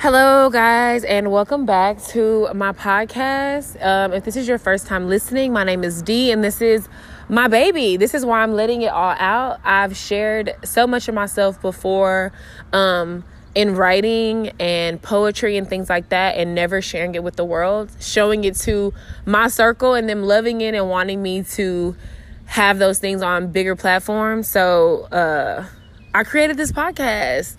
Hello, guys, and welcome back to my podcast. Um, if this is your first time listening, my name is Dee, and this is my baby. This is why I'm letting it all out. I've shared so much of myself before um, in writing and poetry and things like that, and never sharing it with the world, showing it to my circle and them loving it and wanting me to have those things on bigger platforms. So uh, I created this podcast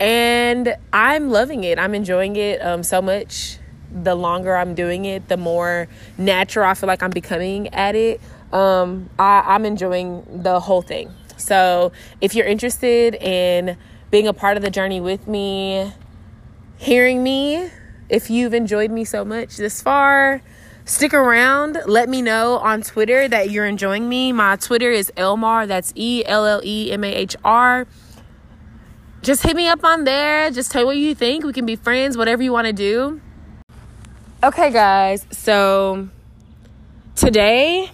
and I'm loving it. I'm enjoying it um, so much. The longer I'm doing it, the more natural I feel like I'm becoming at it. Um, I, I'm enjoying the whole thing. So if you're interested in being a part of the journey with me, hearing me, if you've enjoyed me so much this far, stick around. Let me know on Twitter that you're enjoying me. My Twitter is Ellemahr. That's E L L E M A H R just hit me up on there. Just tell me what you think. We can be friends, whatever you want to do. Okay, guys. So today,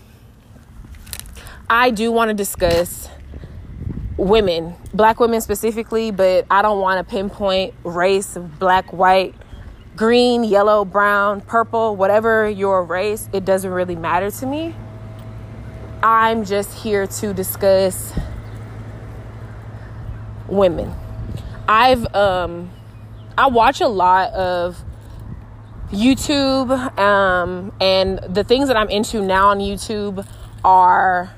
I do want to discuss women, black women specifically, but I don't want to pinpoint race, black, white, green, yellow, brown, purple, whatever your race. It doesn't really matter to me. I'm just here to discuss women. I've um I watch a lot of YouTube um and the things that I'm into now on YouTube are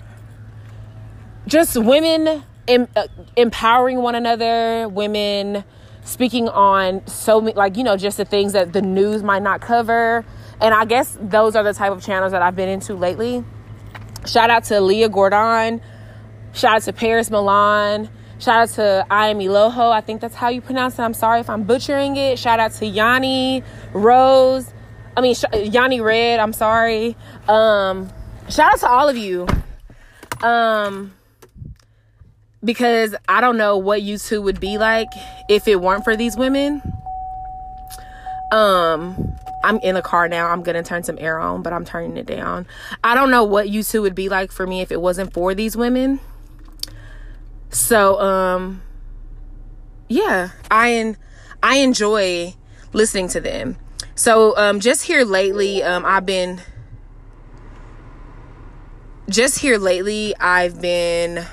just women em- uh, empowering one another, women speaking on so many like you know just the things that the news might not cover and I guess those are the type of channels that I've been into lately. Shout out to Leah Gordon. Shout out to Paris Milan. Shout out to I am Eloho. I think that's how you pronounce it. I'm sorry if I'm butchering it. Shout out to Yanni Rose. I mean, Yanni Red. I'm sorry. Um, shout out to all of you. Um, because I don't know what YouTube would be like if it weren't for these women. Um, I'm in a car now. I'm gonna turn some air on, but I'm turning it down. I don't know what YouTube would be like for me if it wasn't for these women. So um yeah, I and I enjoy listening to them. So um just here lately um I've been just here lately I've been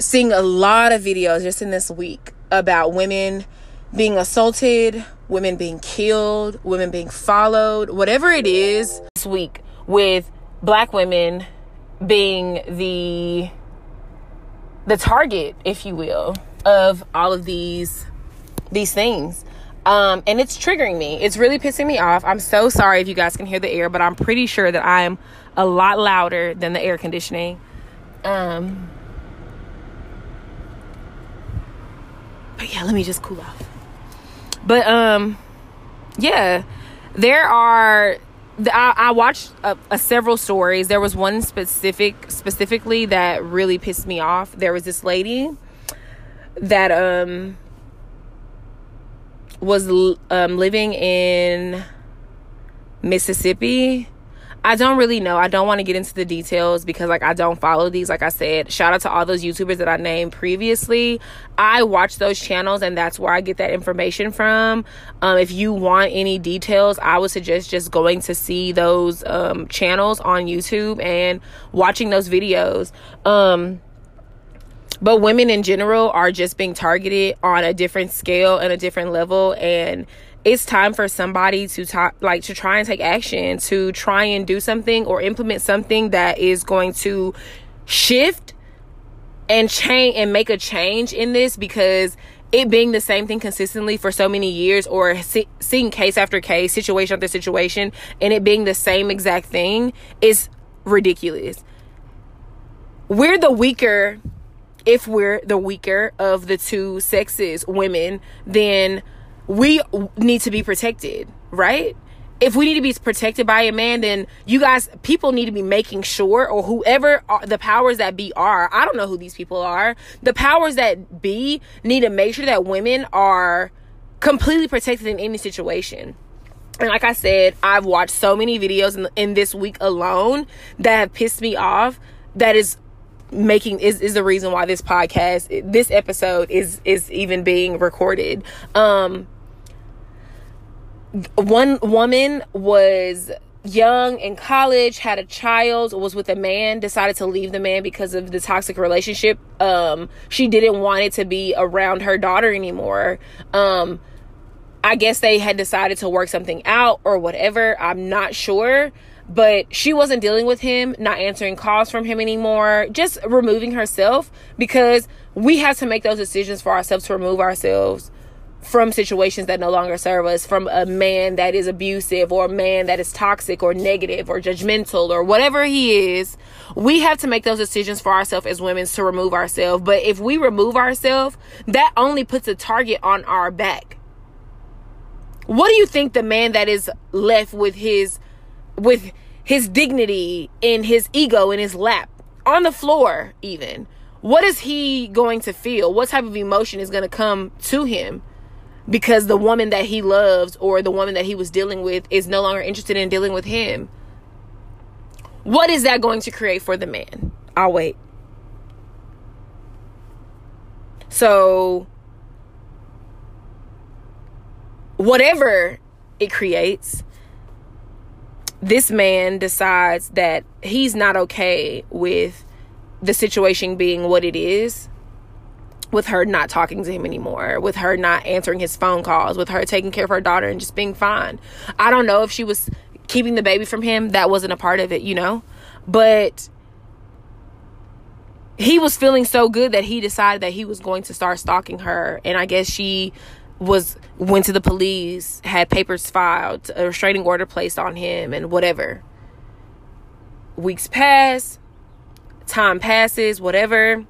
seeing a lot of videos just in this week about women being assaulted, women being killed, women being followed, whatever it is this week with black women being the the target, if you will, of all of these these things. Um, and it's triggering me. It's really pissing me off. I'm so sorry if you guys can hear the air, but I'm pretty sure that I'm a lot louder than the air conditioning. Um, but yeah, let me just cool off. But um, yeah, there are I, I watched a, a several stories. There was one specific specifically that really pissed me off. There was this lady that um was um living in Mississippi I don't really know. I don't want to get into the details because like I don't follow these. Like I said, shout out to all those YouTubers that I named previously. I watch those channels and that's where I get that information from. Um, if you want any details, I would suggest just going to see those um, channels on YouTube and watching those videos. Um, but women in general are just being targeted on a different scale and a different level and it's time for somebody to talk like to try and take action to try and do something or implement something that is going to shift and change and make a change in this because it being the same thing consistently for so many years or see, seeing case after case situation after situation and it being the same exact thing is ridiculous. We're the weaker if we're the weaker of the two sexes women then we need to be protected, right? If we need to be protected by a man, then you guys, people need to be making sure, or whoever the powers that be are, I don't know who these people are, the powers that be need to make sure that women are completely protected in any situation. And like I said, I've watched so many videos in, in this week alone that have pissed me off. That is making is, is the reason why this podcast this episode is is even being recorded um one woman was young in college had a child was with a man decided to leave the man because of the toxic relationship. Um she didn't want it to be around her daughter anymore. Um i guess they had decided to work something out or whatever. I'm not sure but she wasn't dealing with him not answering calls from him anymore just removing herself because we have to make those decisions for ourselves to remove ourselves from situations that no longer serve us, from a man that is abusive or a man that is toxic or negative or judgmental or whatever he is, we have to make those decisions for ourselves as women to remove ourselves. But if we remove ourselves, that only puts a target on our back. What do you think the man that is left with his with his dignity in his ego in his lap on the floor even what is he going to feel what type of emotion is going to come to him because the woman that he loves or the woman that he was dealing with is no longer interested in dealing with him. What is that going to create for the man? I'll wait. So, whatever it creates, this man decides that he's not okay with the situation being what it is with her not talking to him anymore, with her not answering his phone calls, with her taking care of her daughter and just being fine. I don't know if she was keeping the baby from him, that wasn't a part of it, you know? But he was feeling so good that he decided that he was going to start stalking her and I guess she was went to the police, had papers filed, a restraining order placed on him and whatever. Weeks pass, time passes, whatever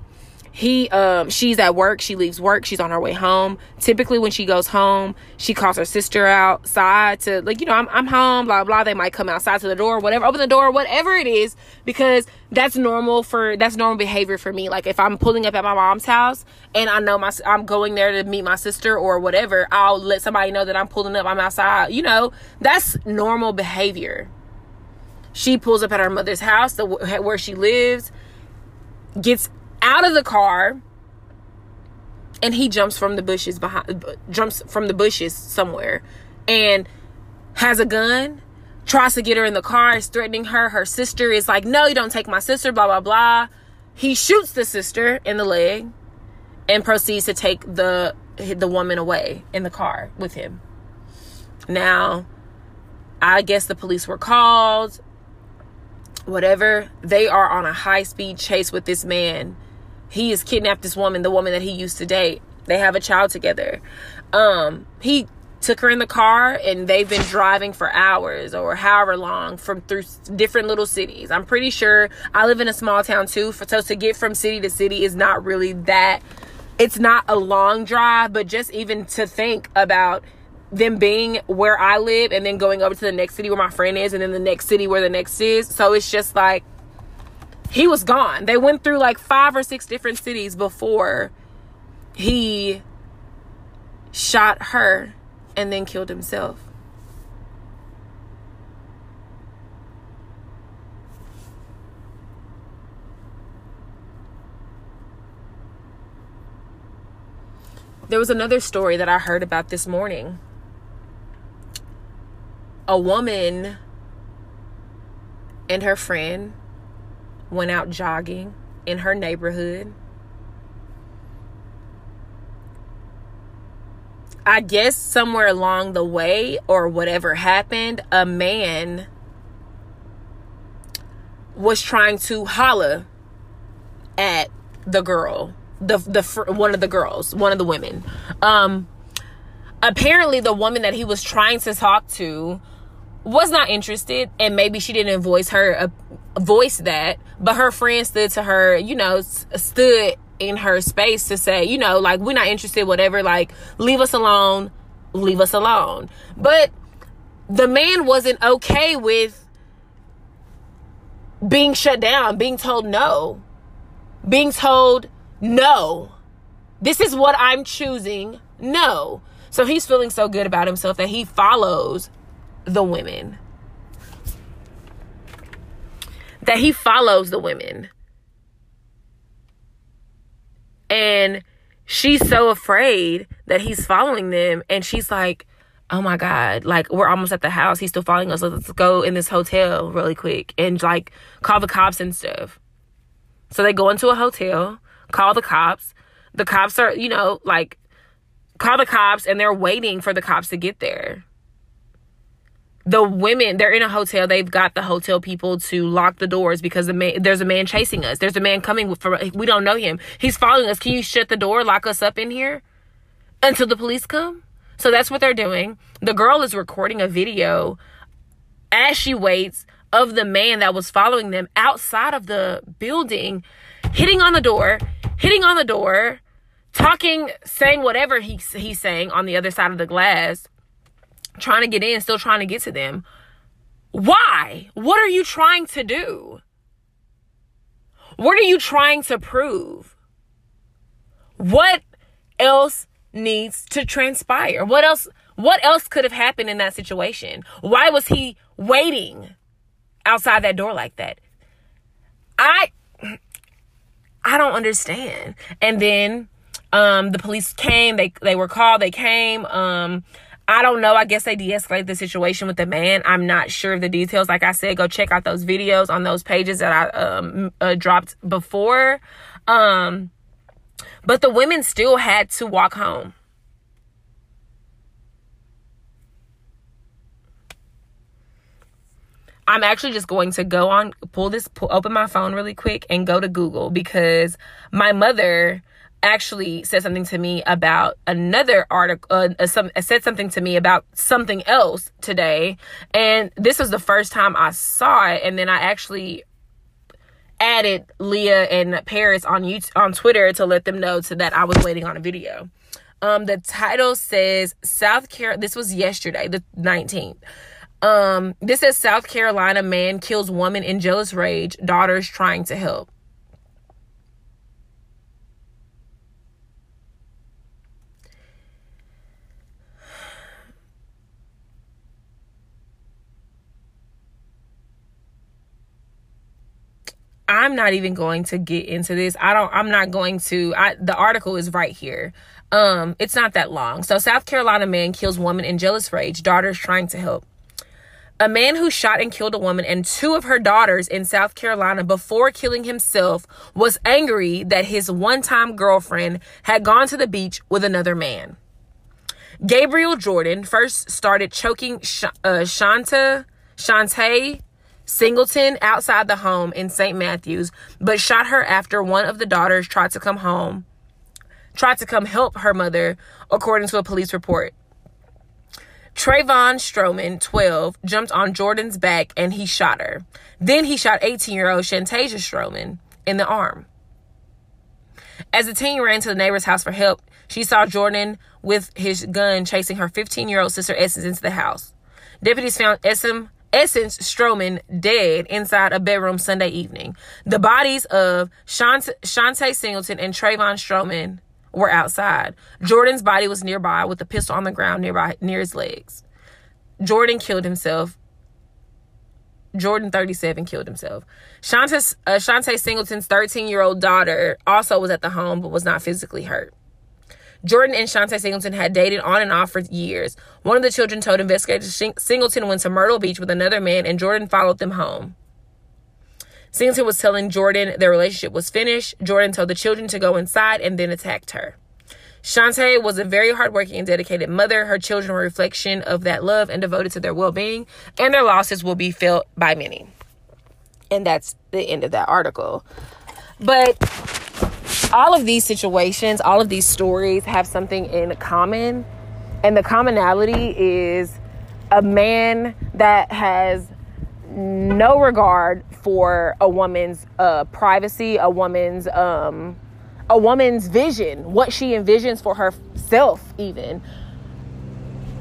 he um she's at work. She leaves work. She's on her way home. Typically when she goes home she calls her sister outside to like you know i'm, I'm home blah blah. They might come outside to the door whatever open the door whatever it is because that's normal for that's normal behavior for me. Like if i'm pulling up at my mom's house and i know my i'm going there to meet my sister or whatever i'll let somebody know that i'm pulling up i'm outside you know? That's normal behavior. She pulls up at her mother's house the, where she lives gets out of the car and he jumps from the bushes behind jumps from the bushes somewhere and has a gun tries to get her in the car is threatening her. Her sister is like no you don't take my sister blah blah blah. He shoots the sister in the leg and proceeds to take the the woman away in the car with him. Now i guess the police were called. Whatever. They are on a high speed chase with this man he has kidnapped this woman, the woman that he used to date. They have a child together. Um, he took her in the car and they've been driving for hours or however long from through different little cities. I'm pretty sure I live in a small town too. For, so to get from city to city is not really that it's not a long drive, but just even to think about them being where I live and then going over to the next city where my friend is and then the next city where the next is. So it's just like he was gone. They went through like five or six different cities before he shot her and then killed himself. There was another story that I heard about this morning. A woman and her friend went out jogging in her neighborhood. I guess somewhere along the way or whatever happened, a man was trying to holler at the girl, the the one of the girls, one of the women. Um apparently the woman that he was trying to talk to was not interested and maybe she didn't voice her uh, voice that but her friend stood to her you know stood in her space to say you know like we're not interested whatever like leave us alone leave us alone. But the man wasn't okay with being shut down being told no being told no. This is what i'm choosing no. So he's feeling so good about himself that he follows the women. That he follows the women. And she's so afraid that he's following them. And she's like, oh my God, like we're almost at the house. He's still following us. Let's go in this hotel really quick and like call the cops and stuff. So they go into a hotel, call the cops. The cops are, you know, like call the cops and they're waiting for the cops to get there the women they're in a hotel. They've got the hotel people to lock the doors because the man there's a man chasing us. There's a man coming from we don't know him. He's following us. Can you shut the door lock us up in here until the police come? So that's what they're doing. The girl is recording a video as she waits of the man that was following them outside of the building hitting on the door hitting on the door talking saying whatever he, he's saying on the other side of the glass trying to get in, still trying to get to them. Why? What are you trying to do? What are you trying to prove? What else needs to transpire? What else what else could have happened in that situation? Why was he waiting outside that door like that? I I don't understand. And then um the police came, they they were called, they came. Um I don't know. I guess they de escalated the situation with the man. I'm not sure of the details. Like I said, go check out those videos on those pages that I um, uh, dropped before. Um, but the women still had to walk home. I'm actually just going to go on, pull this, pull, open my phone really quick and go to Google because my mother actually said something to me about another article uh, uh, some uh, said something to me about something else today and this was the first time I saw it and then I actually added Leah and Paris on YouTube on Twitter to let them know so that I was waiting on a video. Um the title says South Carolina this was yesterday the 19th. Um this says South Carolina man kills woman in jealous rage, daughters trying to help. I'm not even going to get into this. I don't I'm not going to I the article is right here. Um it's not that long. So South Carolina man kills woman in jealous rage, daughters trying to help. A man who shot and killed a woman and two of her daughters in South Carolina before killing himself was angry that his one-time girlfriend had gone to the beach with another man. Gabriel Jordan first started choking Sh- uh, Shanta Shantae Singleton outside the home in St. Matthews, but shot her after one of the daughters tried to come home, tried to come help her mother, according to a police report. Trayvon Stroman, 12, jumped on Jordan's back and he shot her. Then he shot 18 year old Shantasia Stroman in the arm. As the teen ran to the neighbor's house for help, she saw Jordan with his gun chasing her 15 year old sister Essence into the house. Deputies found Essence Essence Stroman dead inside a bedroom Sunday evening. The bodies of Shante, Singleton and Trayvon Stroman were outside. Jordan's body was nearby with a pistol on the ground nearby near his legs. Jordan killed himself. Jordan, 37, killed himself. Shantae, uh, Shantae Singleton's 13 year old daughter also was at the home but was not physically hurt. Jordan and Shantae Singleton had dated on and off for years. One of the children told investigators Singleton went to Myrtle Beach with another man and Jordan followed them home. Singleton was telling Jordan their relationship was finished. Jordan told the children to go inside and then attacked her. Shantae was a very hardworking and dedicated mother. Her children were a reflection of that love and devoted to their well being, and their losses will be felt by many. And that's the end of that article. But all of these situations, all of these stories have something in common. And the commonality is a man that has no regard for a woman's uh, privacy, a woman's um, a woman's vision, what she envisions for herself, even.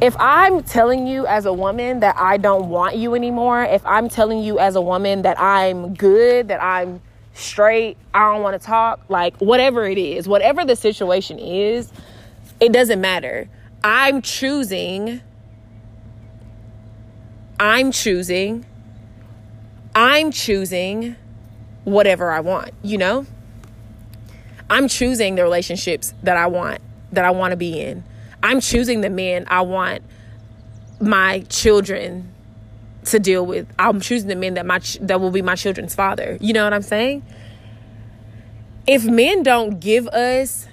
If I'm telling you as a woman that I don't want you anymore, if I'm telling you as a woman that I'm good, that I'm straight, I don't want to talk, like whatever it is, whatever the situation is, it doesn't matter. I'm choosing, I'm choosing, I'm choosing whatever I want, you know? I'm choosing the relationships that I want, that I want to be in. I'm choosing the men I want my children to deal with. I'm choosing the men that my ch- that will be my children's father. You know what I'm saying? If men don't give us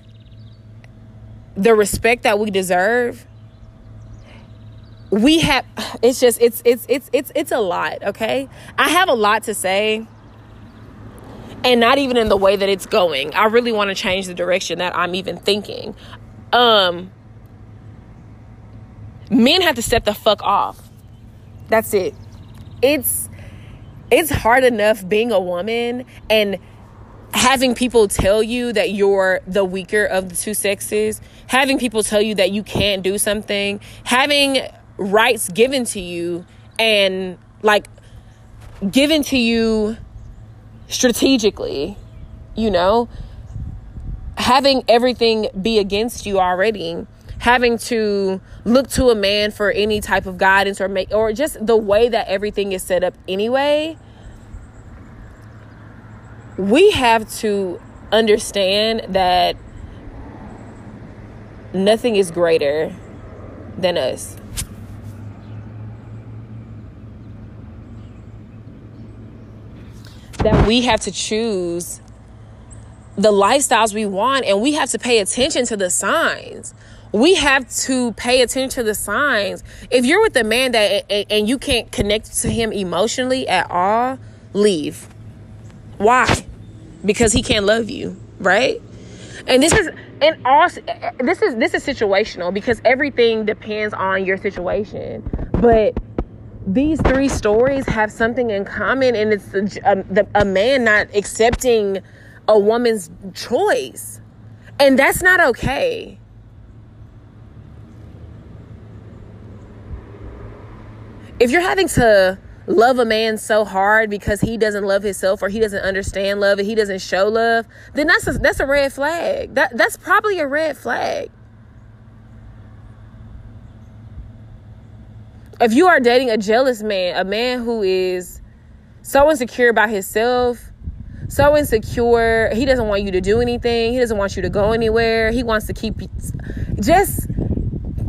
the respect that we deserve, we have it's just it's it's it's it's it's a lot, okay? I have a lot to say and not even in the way that it's going. I really want to change the direction that I'm even thinking. Um men have to step the fuck off. That's it. It's it's hard enough being a woman and having people tell you that you're the weaker of the two sexes, having people tell you that you can't do something, having rights given to you and like given to you strategically, you know, having everything be against you already having to look to a man for any type of guidance or make or just the way that everything is set up anyway we have to understand that nothing is greater than us. That we have to choose the lifestyles we want and we have to pay attention to the signs we have to pay attention to the signs. If you're with a man that and you can't connect to him emotionally at all, leave. Why? Because he can't love you, right? And this is and also this is this is situational because everything depends on your situation. But these three stories have something in common, and it's a, a, a man not accepting a woman's choice, and that's not okay if you're having to love a man so hard because he doesn't love himself or he doesn't understand love and he doesn't show love, then that's a, that's a red flag. That that's probably a red flag. If you are dating a jealous man, a man who is so insecure about himself, so insecure, he doesn't want you to do anything, he doesn't want you to go anywhere, he wants to keep just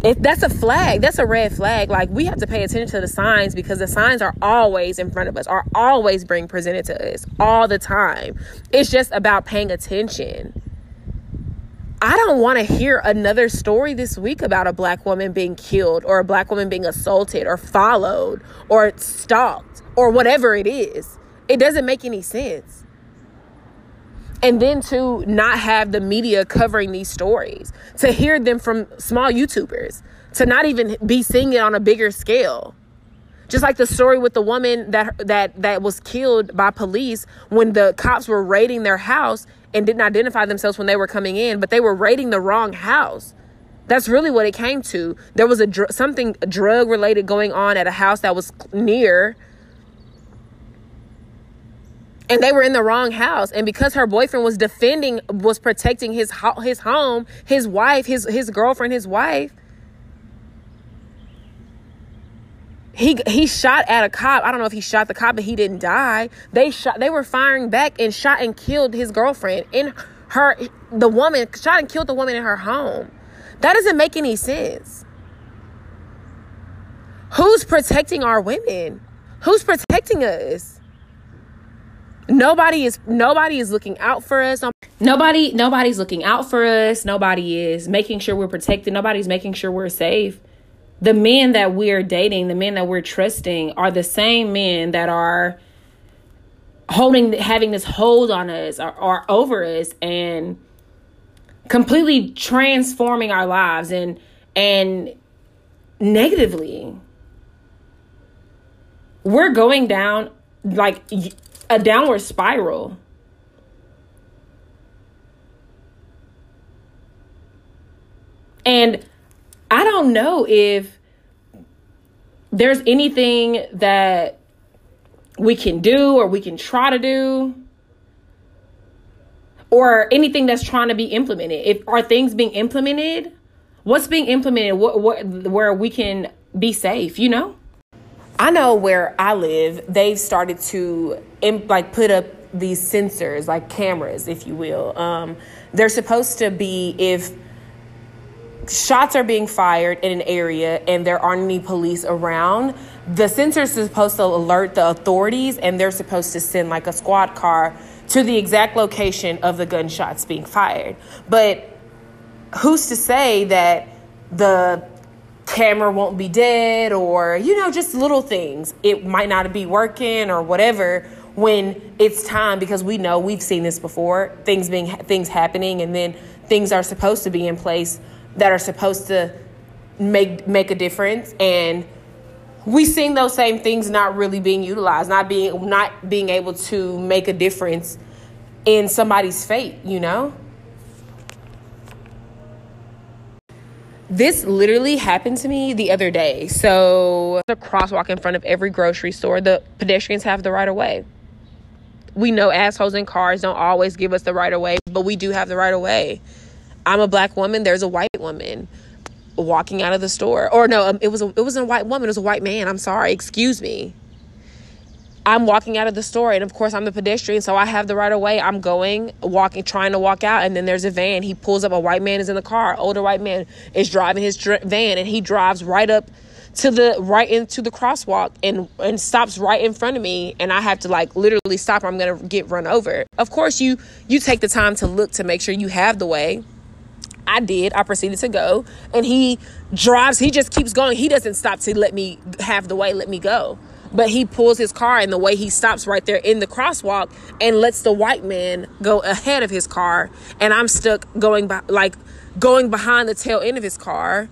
if that's a flag that's a red flag. Like we have to pay attention to the signs because the signs are always in front of us are always being presented to us all the time. It's just about paying attention. I don't want to hear another story this week about a black woman being killed or a black woman being assaulted or followed or stalked or whatever it is. It doesn't make any sense and then to not have the media covering these stories, to hear them from small YouTubers, to not even be seeing it on a bigger scale. Just like the story with the woman that that that was killed by police when the cops were raiding their house and didn't identify themselves when they were coming in, but they were raiding the wrong house. That's really what it came to. There was a dr- something drug related going on at a house that was near and they were in the wrong house. And because her boyfriend was defending was protecting his his home his wife his his girlfriend his wife he he shot at a cop. I don't know if he shot the cop but he didn't die. They shot they were firing back and shot and killed his girlfriend in her the woman shot and killed the woman in her home. That doesn't make any sense. Who's protecting our women? Who's protecting us nobody is nobody is looking out for us. Nobody nobody's looking out for us. Nobody is making sure we're protected. Nobody's making sure we're safe. The men that we're dating the men that we're trusting are the same men that are holding having this hold on us or, or over us and completely transforming our lives and and negatively. We're going down like a downward spiral. And I don't know if there's anything that we can do or we can try to do or anything that's trying to be implemented. If are things being implemented? What's being implemented? What what where we can be safe, you know? I know where I live, they've started to like put up these sensors, like cameras, if you will. Um, they're supposed to be if shots are being fired in an area and there aren't any police around, the sensors is supposed to alert the authorities and they're supposed to send like a squad car to the exact location of the gunshots being fired. But who's to say that the camera won't be dead or you know just little things. It might not be working or whatever when it's time because we know we've seen this before things being things happening and then things are supposed to be in place that are supposed to make make a difference. And we seen those same things not really being utilized not being not being able to make a difference in somebody's fate you know this literally happened to me the other day so the crosswalk in front of every grocery store the pedestrians have the right of way we know assholes in cars don't always give us the right of way but we do have the right of way I'm a black woman. There's a white woman walking out of the store. Or no, um, it was a, it wasn't a white woman. It was a white man. I'm sorry. Excuse me. I'm walking out of the store, and of course, I'm the pedestrian, so I have the right of way. I'm going, walking, trying to walk out, and then there's a van. He pulls up. A white man is in the car. Older white man is driving his dr- van, and he drives right up to the right into the crosswalk and and stops right in front of me and I have to like literally stop I'm to get run over. Of course you you take the time to look to make sure you have the way. I did. I proceeded to go. And he drives, he just keeps going. He doesn't stop to let me have the way, let me go. But he pulls his car and the way he stops right there in the crosswalk and lets the white man go ahead of his car. And I'm stuck going by, like going behind the tail end of his car.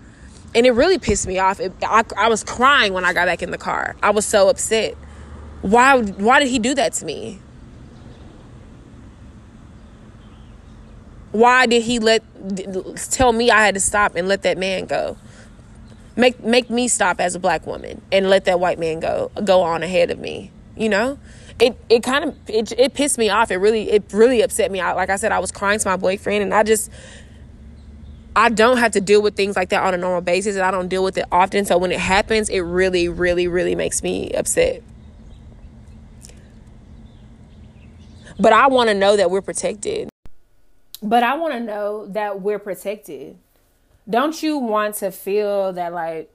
And it really pissed me off. It, I, I was crying when I got back in the car. I was so upset. Why, why did he do that to me? Why did he let tell me I had to stop and let that man go? Make make me stop as a black woman and let that white man go go on ahead of me. You know, it it kind of it, it pissed me off. It really it really upset me. I, like I said, I was crying to my boyfriend, and I just I don't have to deal with things like that on a normal basis, and I don't deal with it often. So when it happens, it really, really, really makes me upset. But I want to know that we're protected. But I want to know that we're protected. Don't you want to feel that like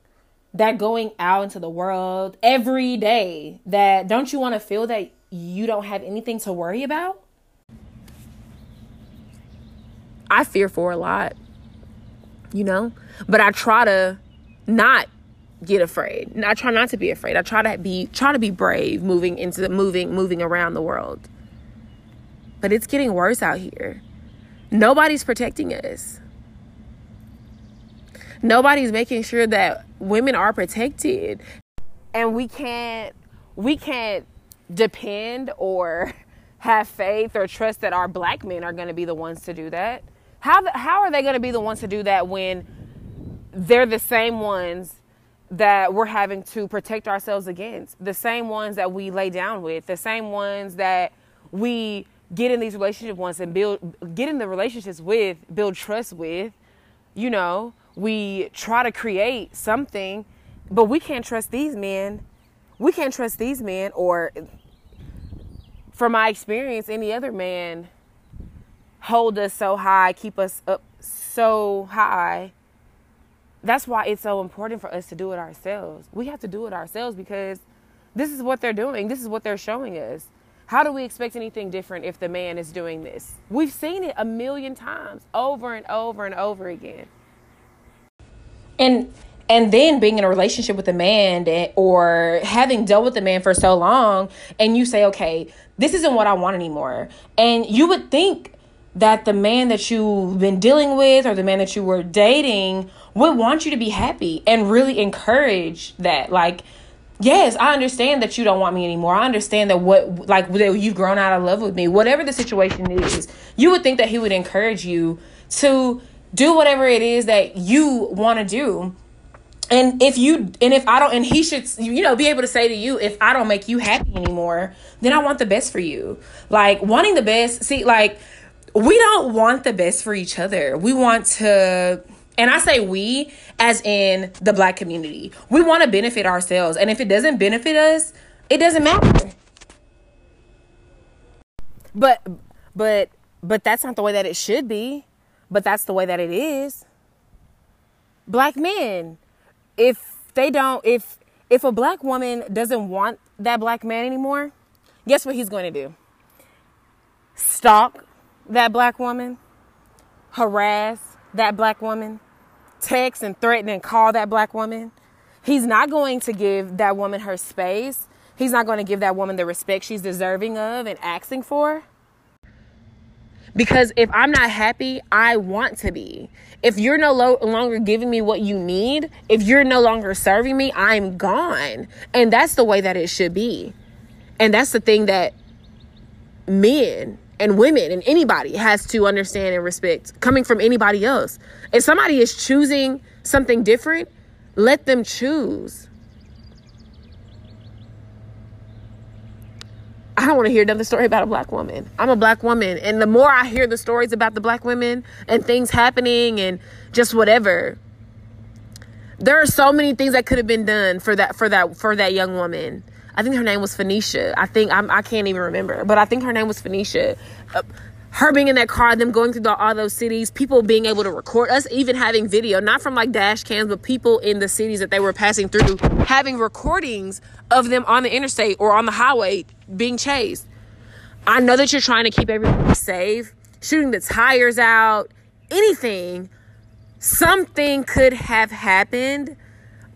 that going out into the world every day that don't you want to feel that you don't have anything to worry about? I fear for a lot. You know? But I try to not get afraid. I try not to be afraid. I try to be try to be brave moving into the moving moving around the world. But it's getting worse out here. Nobody's protecting us. Nobody's making sure that women are protected. And we can't we can't depend or have faith or trust that our black men are going to be the ones to do that. How the, how are they going to be the ones to do that when they're the same ones that we're having to protect ourselves against, the same ones that we lay down with, the same ones that we get in these relationships once and build get in the relationships with build trust with you know we try to create something but we can't trust these men. We can't trust these men or from my experience any other man hold us so high keep us up so high. That's why it's so important for us to do it ourselves. We have to do it ourselves because this is what they're doing. This is what they're showing us. How do we expect anything different if the man is doing this? We've seen it a million times over and over and over again. And and then being in a relationship with a man or having dealt with a man for so long and you say, "Okay, this isn't what I want anymore." And you would think that the man that you've been dealing with or the man that you were dating would want you to be happy and really encourage that like yes, I understand that you don't want me anymore. I understand that what like that you've grown out of love with me. Whatever the situation is, you would think that he would encourage you to do whatever it is that you want to do. And if you and if I don't and he should you know be able to say to you if I don't make you happy anymore, then I want the best for you. Like wanting the best, see like we don't want the best for each other. We want to and I say we as in the black community. We want to benefit ourselves. And if it doesn't benefit us, it doesn't matter. But but but that's not the way that it should be. But that's the way that it is. Black men, if they don't, if if a black woman doesn't want that black man anymore, guess what he's going to do? Stalk that black woman, harass that black woman, text and threaten and call that black woman. He's not going to give that woman her space. He's not going to give that woman the respect she's deserving of and asking for. Because if I'm not happy, I want to be. If you're no lo- longer giving me what you need, if you're no longer serving me, I'm gone. And that's the way that it should be. And that's the thing that men and women and anybody has to understand and respect coming from anybody else. If somebody is choosing something different, let them choose. I don't want to hear another story about a black woman. I'm a black woman. And the more I hear the stories about the black women and things happening and just whatever, there are so many things that could have been done for that for that for that young woman. I think her name was Phoenicia. I think I'm, I can not even remember, but I think her name was Phoenicia. Uh, her being in that car, them going through the, all those cities, people being able to record us, even having video, not from like dash cams, but people in the cities that they were passing through, having recordings of them on the interstate or on the highway being chased. I know that you're trying to keep everybody safe, shooting the tires out, anything. Something could have happened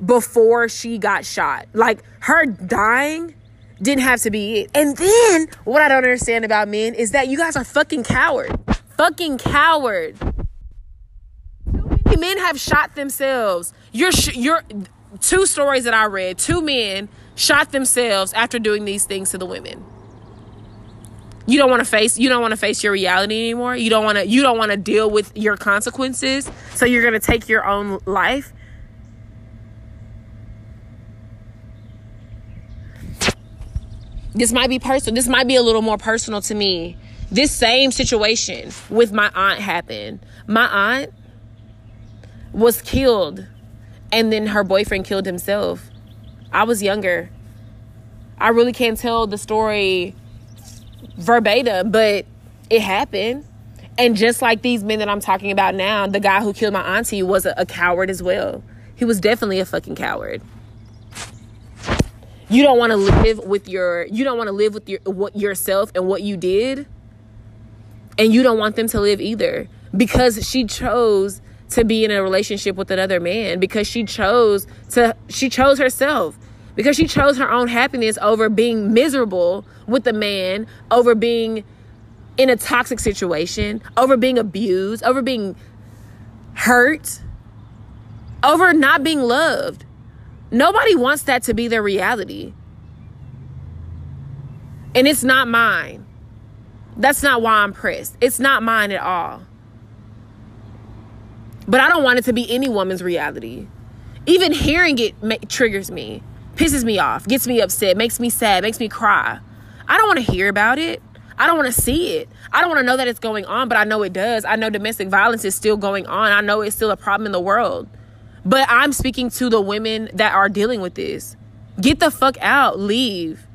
before she got shot. Like her dying didn't have to be it. And then what I don't understand about men is that you guys are fucking coward. Fucking coward. Men have shot themselves. You're sh- you're two stories that I read. Two men shot themselves after doing these things to the women. You don't want to face you don't want to face your reality anymore. You don't want to you don't want to deal with your consequences. So you're going to take your own life. this might be personal. This might be a little more personal to me. This same situation with my aunt happened. My aunt was killed and then her boyfriend killed himself. I was younger. I really can't tell the story verbatim, but it happened. And just like these men that I'm talking about now, the guy who killed my auntie was a, a coward as well. He was definitely a fucking coward you don't want to live with your you don't want to live with your what yourself and what you did and you don't want them to live either because she chose to be in a relationship with another man because she chose to she chose herself because she chose her own happiness over being miserable with the man over being in a toxic situation over being abused over being hurt over not being loved Nobody wants that to be their reality. And it's not mine. That's not why I'm pressed. It's not mine at all. But I don't want it to be any woman's reality. Even hearing it ma- triggers me, pisses me off, gets me upset, makes me sad, makes me cry. I don't want to hear about it. I don't want to see it. I don't want to know that it's going on, but I know it does. I know domestic violence is still going on. I know it's still a problem in the world. But I'm speaking to the women that are dealing with this. Get the fuck out, leave.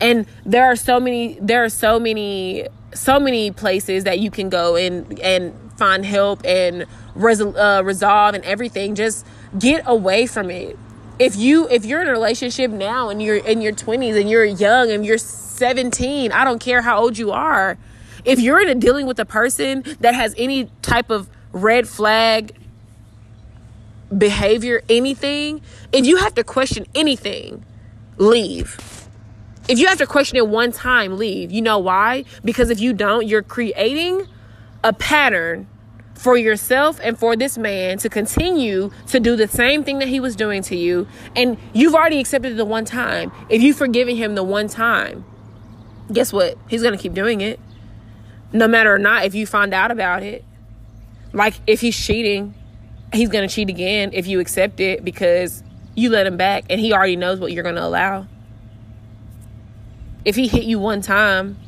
And there are so many there are so many so many places that you can go and and find help and uh, resolve and everything. Just get away from it. If you if you're in a relationship now and you're in your 20s and you're young and you're 17, I don't care how old you are. If you're in a dealing with a person that has any type of red flag behavior, anything, if you have to question anything, leave. If you have to question it one time, leave. You know why? Because if you don't, you're creating a pattern for yourself and for this man to continue to do the same thing that he was doing to you. And you've already accepted the one time. If you've forgiven him the one time, guess what? He's going to keep doing it. No matter or not if you find out about it. Like if he's cheating, he's going to cheat again if you accept it because you let him back and he already knows what you're going to allow. If he hit you one time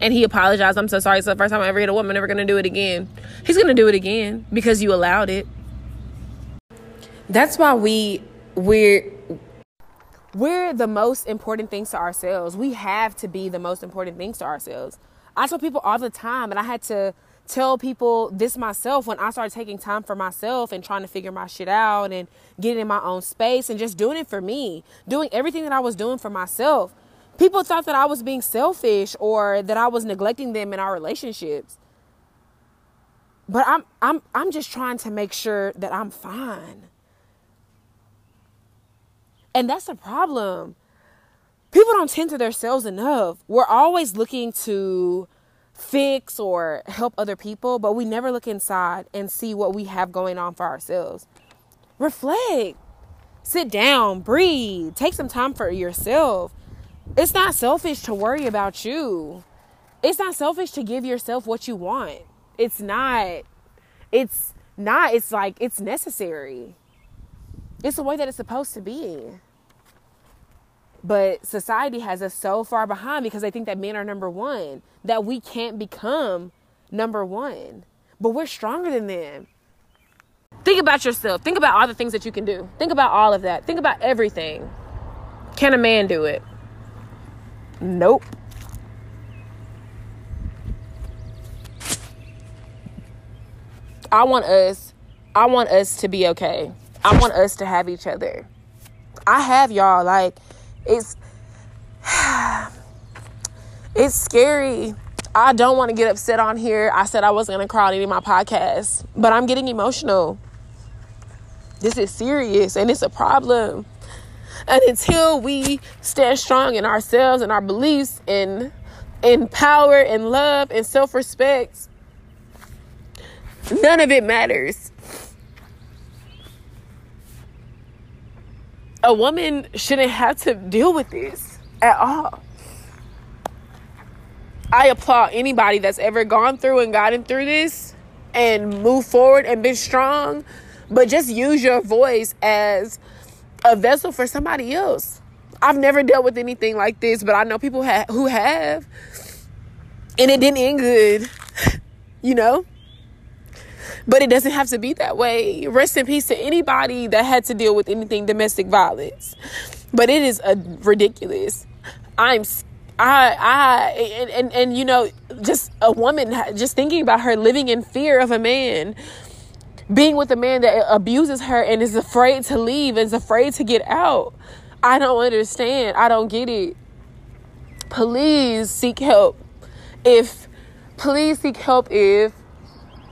and he apologized, I'm so sorry, it's the first time I ever hit a woman, I'm never to do it again. He's to do it again because you allowed it. That's why we we're we're the most important things to ourselves. We have to be the most important things to ourselves. I tell people all the time, and I had to tell people this myself when I started taking time for myself and trying to figure my shit out and getting in my own space and just doing it for me, doing everything that I was doing for myself. People thought that I was being selfish or that I was neglecting them in our relationships. But I'm I'm I'm just trying to make sure that I'm fine. And that's the problem. People don't tend to themselves enough. We're always looking to fix or help other people, but we never look inside and see what we have going on for ourselves. Reflect. Sit down, breathe, take some time for yourself. It's not selfish to worry about you. It's not selfish to give yourself what you want. It's not. It's not. It's like it's necessary. It's the way that it's supposed to be. But society has us so far behind because they think that men are number one, that we can't become number one. But we're stronger than them. Think about yourself. Think about all the things that you can do. Think about all of that. Think about everything. Can a man do it? Nope. I want us I want us to be okay. I want us to have each other. I have y'all like it's it's scary. I don't want to get upset on here. I said I wasn't going to cry on any of my podcasts, but I'm getting emotional. This is serious and it's a problem. And until we stand strong in ourselves and our beliefs and in power and love and self-respect, none of it matters. a woman shouldn't have to deal with this at all. I applaud anybody that's ever gone through and gotten through this and moved forward and been strong, but just use your voice as a vessel for somebody else. I've never dealt with anything like this, but I know people ha- who have, and it didn't end good, you know? But it doesn't have to be that way. Rest in peace to anybody that had to deal with anything domestic violence. But it is a ridiculous. I'm I I and, and and you know just a woman just thinking about her living in fear of a man being with a man that abuses her and is afraid to leave and is afraid to get out. I don't understand. I don't get it. Please seek help. If please seek help if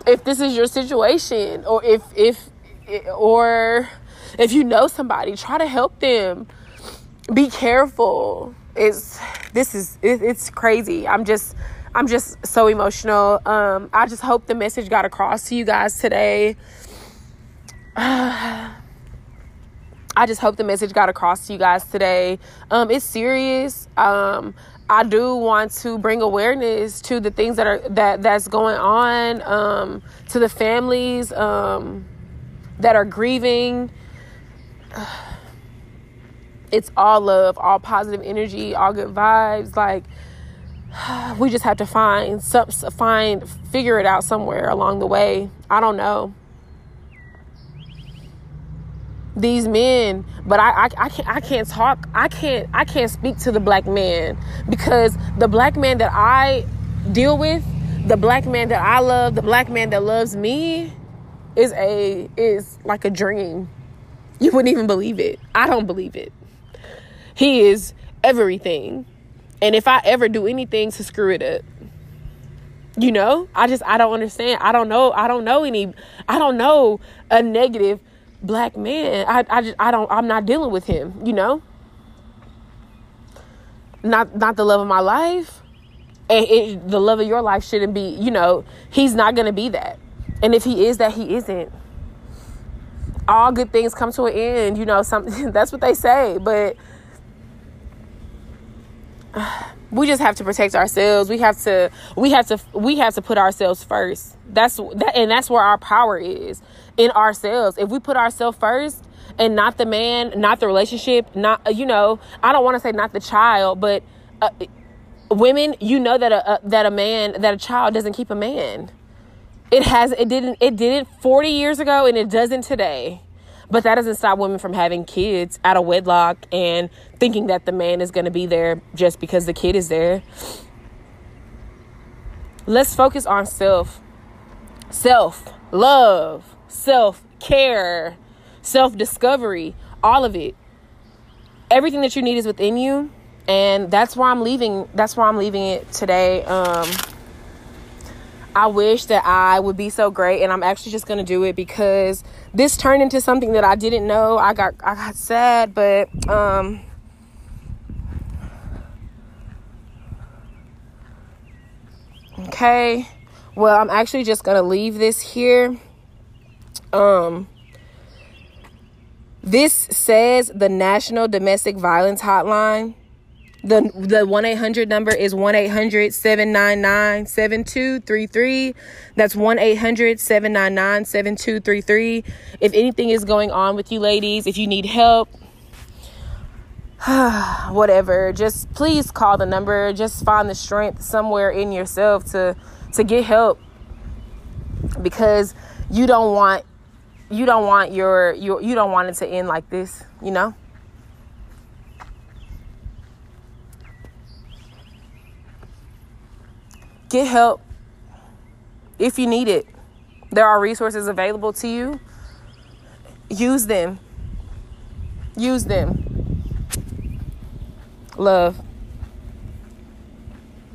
if this is your situation or if if or if you know somebody try to help them be careful it's this is it, it's crazy i'm just i'm just so emotional um i just hope the message got across to you guys today i just hope the message got across to you guys today um it's serious um I do want to bring awareness to the things that are that that's going on um, to the families um, that are grieving. It's all love, all positive energy, all good vibes. Like we just have to find find figure it out somewhere along the way. I don't know. These men but I, I, I can't i can't talk. I can't i can't speak to the black man because the black man that i deal with the black man that i love the black man that loves me is a is like a dream. You wouldn't even believe it. I don't believe it. He is everything and if i ever do anything to screw it up you know i just i don't understand i don't know i don't know any i don't know a negative black man. I I just I don't I'm not dealing with him, you know? Not not the love of my life. And it, the love of your life shouldn't be, you know, he's not going to be that. And if he is that, he isn't. All good things come to an end, you know, something that's what they say, but we just have to protect ourselves. We have to we have to we have to put ourselves first. That's that and that's where our power is in ourselves. If we put ourselves first and not the man, not the relationship, not uh, you know, I don't want to say not the child, but uh, women, you know that a, a that a man that a child doesn't keep a man. It has it didn't it didn't 40 years ago and it doesn't today. But that doesn't stop women from having kids out of wedlock and thinking that the man is going to be there just because the kid is there. let's focus on self. Self love, self care, self discovery, all of it. Everything that you need is within you, and that's why I'm leaving. That's why I'm leaving it today. Um, I wish that I would be so great, and I'm actually just gonna do it because this turned into something that I didn't know. I got I got sad, but um. Okay. Well, I'm actually just going to leave this here. Um this says the National Domestic Violence Hotline. The the 1-800 number is 1-800-799-7233. That's 1-800-799-7233. If anything is going on with you ladies, if you need help, whatever, just please call the number. Just find the strength somewhere in yourself to to get help because you don't want you don't want your your you don't want it to end like this, you know? Get help if you need it. There are resources available to you. Use them. Use them. Love.